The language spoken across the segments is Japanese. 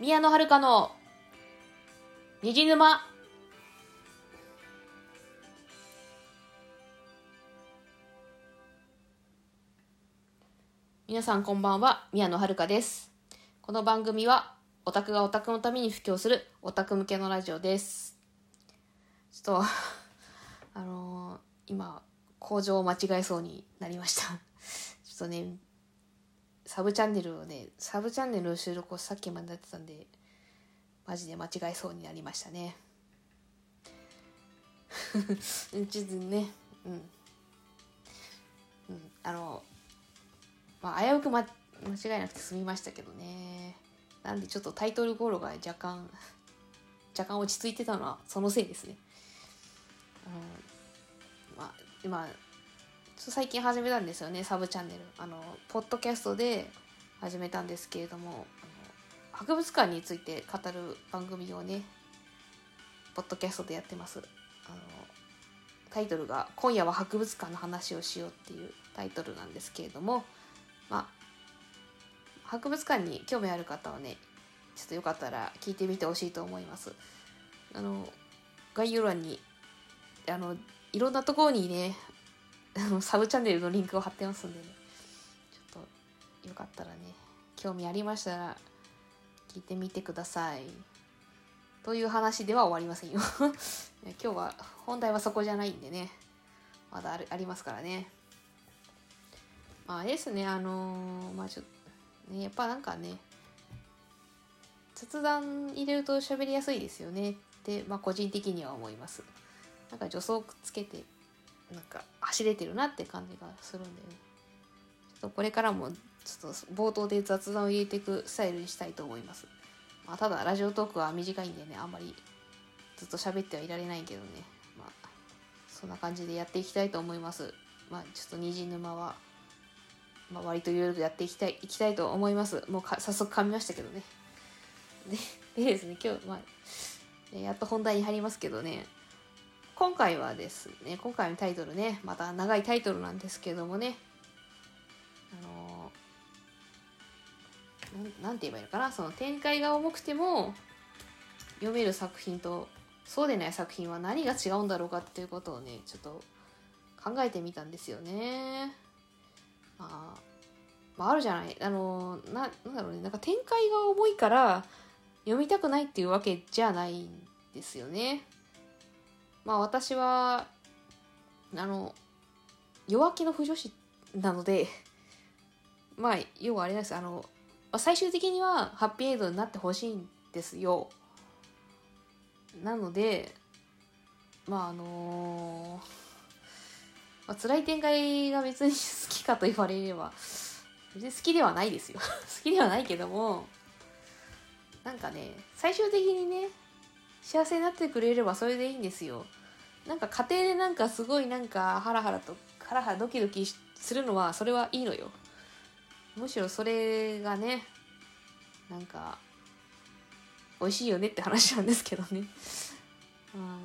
宮野遥の虹沼。皆さんこんばんは宮野遥です。この番組はオタクがオタクのために布教するオタク向けのラジオです。ちょっとあのー今工場を間違えそうになりました。ちょっとねサブチャンネルをねサブチャンネルの収録をさっきまでやってたんでマジで間違えそうになりましたね。ちょっとねうん。うんあのまあ危うく、ま、間違えなくて済みましたけどね。なんでちょっとタイトルゴロが若干若干落ち着いてたのはそのせいですね。あのまあ今最近始めたんですよねサブチャンネル。あのポッドキャストで始めたんですけれども博物館について語る番組をねポッドキャストでやってます。あのタイトルが「今夜は博物館の話をしよう」っていうタイトルなんですけれどもまあ博物館に興味ある方はねちょっとよかったら聞いてみてほしいと思います。あの概要欄にあのいろんなところにね サブチャンネルのリンクを貼ってますんでね。ちょっとよかったらね興味ありましたら聞いてみてください。という話では終わりませんよ。今日は本題はそこじゃないんでね。まだあるありますからね。まあですねあのーまあちょっとねやっぱなんかね雑談入れると喋りやすいですよねって、まあ、個人的には思います。なんか助走くっつけてなんか走れてるなって感じがするんでね。ちょっとこれからもちょっと冒頭で雑談を入れていくスタイルにしたいと思います、まあ、ただラジオトークは短いんでねあんまりずっと喋ってはいられないけどね。まあそんな感じでやっていきたいと思います。まあちょっと虹沼は、まあ、割といろいろやっていきたいいきたいと思います。もう早速噛みましたけどね。ででですね今日まあやっと本題に入りますけどね。今回はですね今回のタイトルねまた長いタイトルなんですけどもねあのななんて言えばいいのかなその展開が重くても読める作品とそうでない作品は何が違うんだろうかっていうことをねちょっと考えてみたんですよね。まあ、まあ、あるじゃないあのななんだろうねなんか展開が重いから読みたくないっていうわけじゃないんですよね。まあ私はあの弱気の不女子なので まあ要はあれです。あの最終的にはハッピーエンドになってほしいんですよ。なのでまああのまあ、辛い展開が別に好きかと言われれば別に好きではないですよ。好きではないけどもなんかね最終的にね幸せになってくれればそれでいいんですよ。なんか家庭でなんかすごいなんかハラハラとハラハラドキドキするのはそれはいいのよ。むしろそれがねなんか美味しいよねって話なんですけどね。ま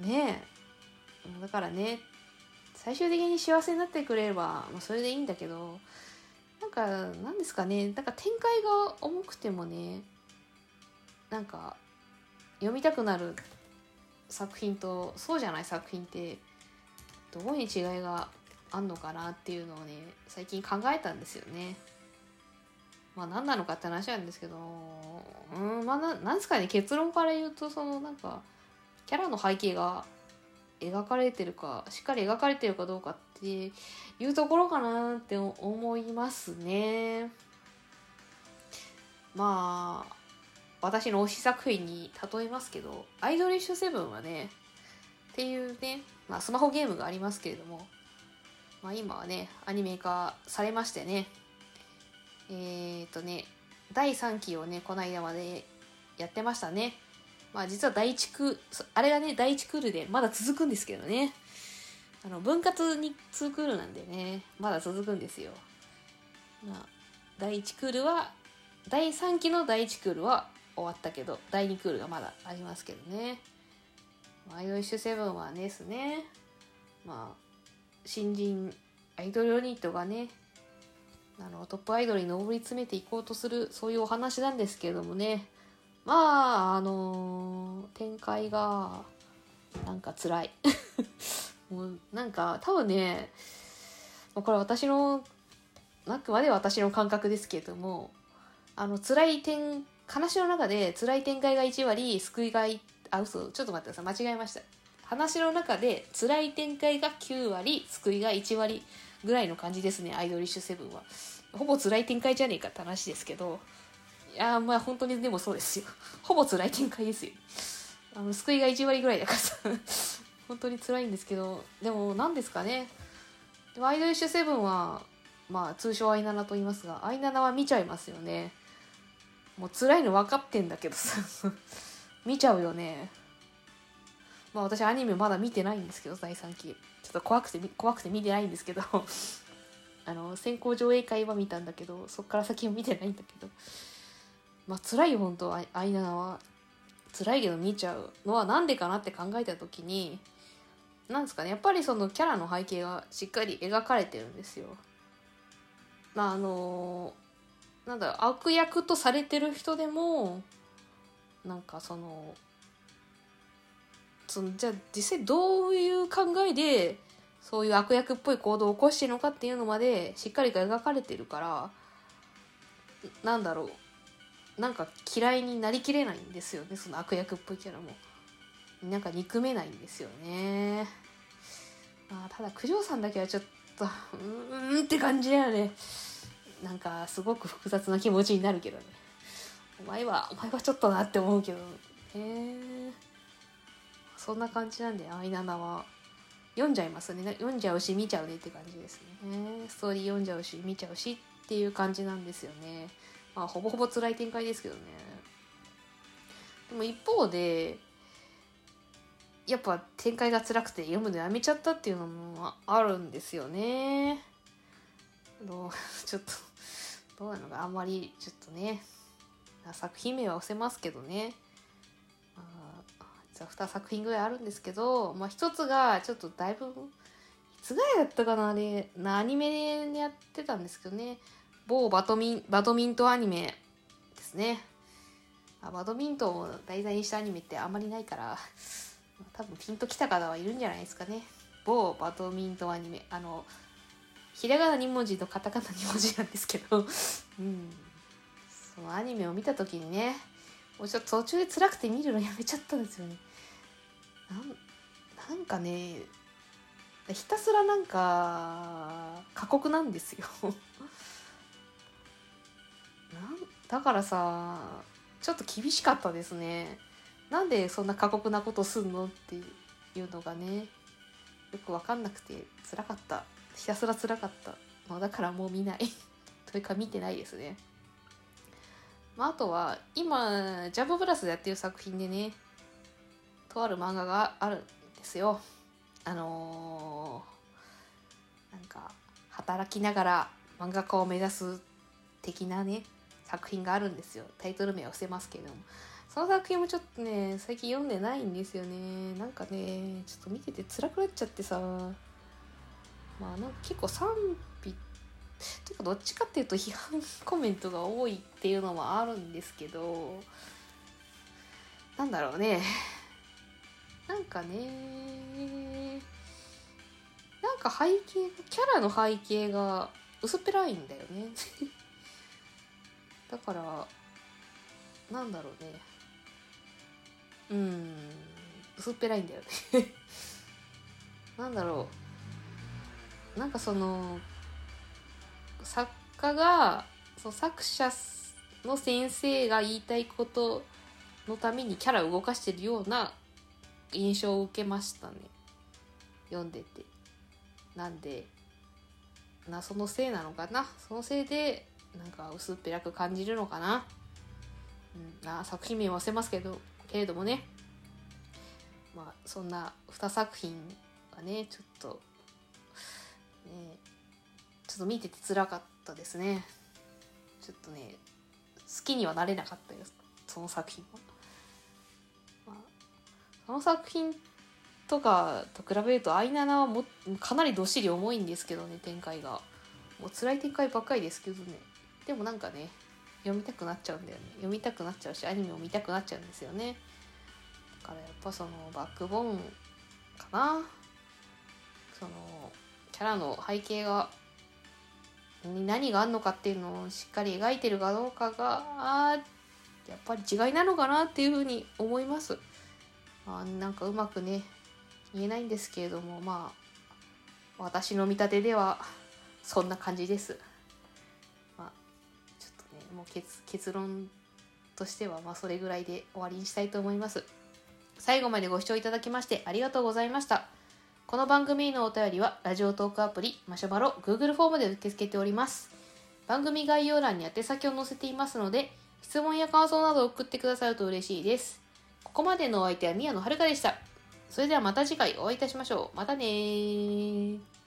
あねえ。だからね最終的に幸せになってくれれば、まあ、それでいいんだけどなんかなんですかね。なんか展開が重くてもねなんか読みたくなる作品とそうじゃない作品ってどこに違いがあんのかなっていうのをね最近考えたんですよね。まあ何なのかって話なんですけどうんまあななんですかね結論から言うとそのなんかキャラの背景が描かれてるかしっかり描かれてるかどうかっていうところかなって思いますね。まあ私の推し作品に例えますけど「アイドリッシュセブン」はねっていうね、まあ、スマホゲームがありますけれども、まあ、今はねアニメ化されましてねえっ、とね第3期をねこの間までやってましたね。まあ実は第1クあれがね第1クールでまだ続くんですけどねあの分割に2クールなんでねまだ続くんですよまあ第1クールは第3期の第1クールは終わったけど第2クールがまだありますけどね。アイドリッシュセブンはですねまあ新人アイドルユニットがねあのトップアイドルに上り詰めていこうとするそういうお話なんですけどもね。まああの展開がなんか辛い。もうなんか多分ねこれ私のあくまで私の感覚ですけどもあの辛い点話の中で辛い展開が1割救いがいあ嘘ちょっと待ってください。間違えました。話の中で辛い展開が9割救いが1割ぐらいの感じですね。アイドリッシュセブンは。ほぼ辛い展開じゃねえかって話ですけど。いやまあ本当にでもそうですよ。ほぼ辛い展開ですよ。あの救いが1割ぐらいだからさ。本当に辛いんですけど。でも何ですかね。でもアイドリッシュセブンはまあ通称アイナナと言いますがアイナナは見ちゃいますよね。もう辛いの分かってんだけどさ。見ちゃうよね。まあ私アニメまだ見てないんですけど第3期。ちょっと怖くて怖くて見てないんですけど。あの先行上映会は見たんだけどそっから先は見てないんだけど。まあ辛いよ本当アイナナは。辛いけど見ちゃうのは何でかなって考えた時になんですかね。やっぱりそのキャラの背景がしっかり描かれてるんですよ。まああのなんだ悪役とされてる人でもなんかそのそのじゃあ実際どういう考えでそういう悪役っぽい行動を起こしてるのかっていうのまでしっかりと描かれてるからなんだろうなんか嫌いになりきれないんですよねその悪役っぽいキャラも。なんか憎めないんですよね。まあただ九条さんだけはちょっとうーんって感じだよね。なんかすごく複雑な気持ちになるけどね。お前はお前はちょっとなって思うけどへえそんな感じなんでアイナナは。読んじゃいますね。読んじゃうし見ちゃうねって感じですね。ストーリー読んじゃうし見ちゃうしっていう感じなんですよね。まあほぼほぼ辛い展開ですけどね。でも一方でやっぱ展開が辛くて読むのやめちゃったっていうのもあるんですよね。どう ちょっとどうなのかあんまりちょっとね。作品名は伏せますけどね、まあ、実は2作品ぐらいあるんですけど、まあ、1つがちょっとだいぶいつぐらいだったかなあれ。アニメでやってたんですけどね。某バドミンバドミントンアニメですね。あバドミントンを題材にしたアニメってあんまりないから多分ピンときた方はいるんじゃないですかね。某バドミントンアニメあのひらがな2文字とカタカナ2文字なんですけど、うん、そのアニメを見た時にねもうちょっと途中で辛くて見るのやめちゃったんですよね。なんなんかねひたすらなんか過酷なんですよ。なんだからさちょっと厳しかったですね。なんでそんな過酷なことすんのっていうのがねよく分かんなくて辛かった。ひたすら辛かった、まあ、だからもう見ない。というか見てないですね、まあ、あとは今ジャンププラスでやってる作品でねとある漫画があるんですよ。あのー、なんか働きながら漫画家を目指す的なね作品があるんですよ。タイトル名は伏せますけれども。その作品もちょっとね最近読んでないんですよね。なんかねちょっと見てて辛くなっちゃってさ。まあなんか結構賛否ていうかどっちかっていうと批判コメントが多いっていうのもあるんですけどなんだろうね。なんかねなんか背景キャラの背景が薄っぺらいんだよね。だからなんだろうね。うん薄っぺらいんだよね。なんだろう。なんかその作家がその作者の先生が言いたいことのためにキャラを動かしてるような印象を受けましたね。読んでて。なんでなそのせいなのかな？そのせいでなんか薄っぺらく感じるのかな、うん、あ作品名忘れますけどけれどもね。まあそんな2作品がねちょっとねちょっと見てて辛かったですね。ちょっとね好きにはなれなかったよその作品は、まあ、その作品とかと比べるとアイナナはもかなりどっしり重いんですけどね展開が。もう辛い展開ばっかりですけどね。でもなんかね読みたくなっちゃうんだよね。読みたくなっちゃうしアニメを見たくなっちゃうんですよね。だからやっぱそのバックボーンかな。そのキャラの背景がに何があるのかっていうのをしっかり描いてるかどうかがやっぱり違いなのかなっていうふうに思います。まあ、なんかうまくね言えないんですけれどもまあ私の見立てではそんな感じです。まあちょっとねもう結結論としてはまあそれぐらいで終わりにしたいと思います。最後までご視聴いただきましてありがとうございました。この番組へのお便りは、ラジオトークアプリ、マシュマロ、Google フォームで受け付けております。番組概要欄に宛先を載せていますので、質問や感想などを送ってくださると嬉しいです。ここまでのお相手は宮野遥でした。それではまた次回お会いいたしましょう。またねー。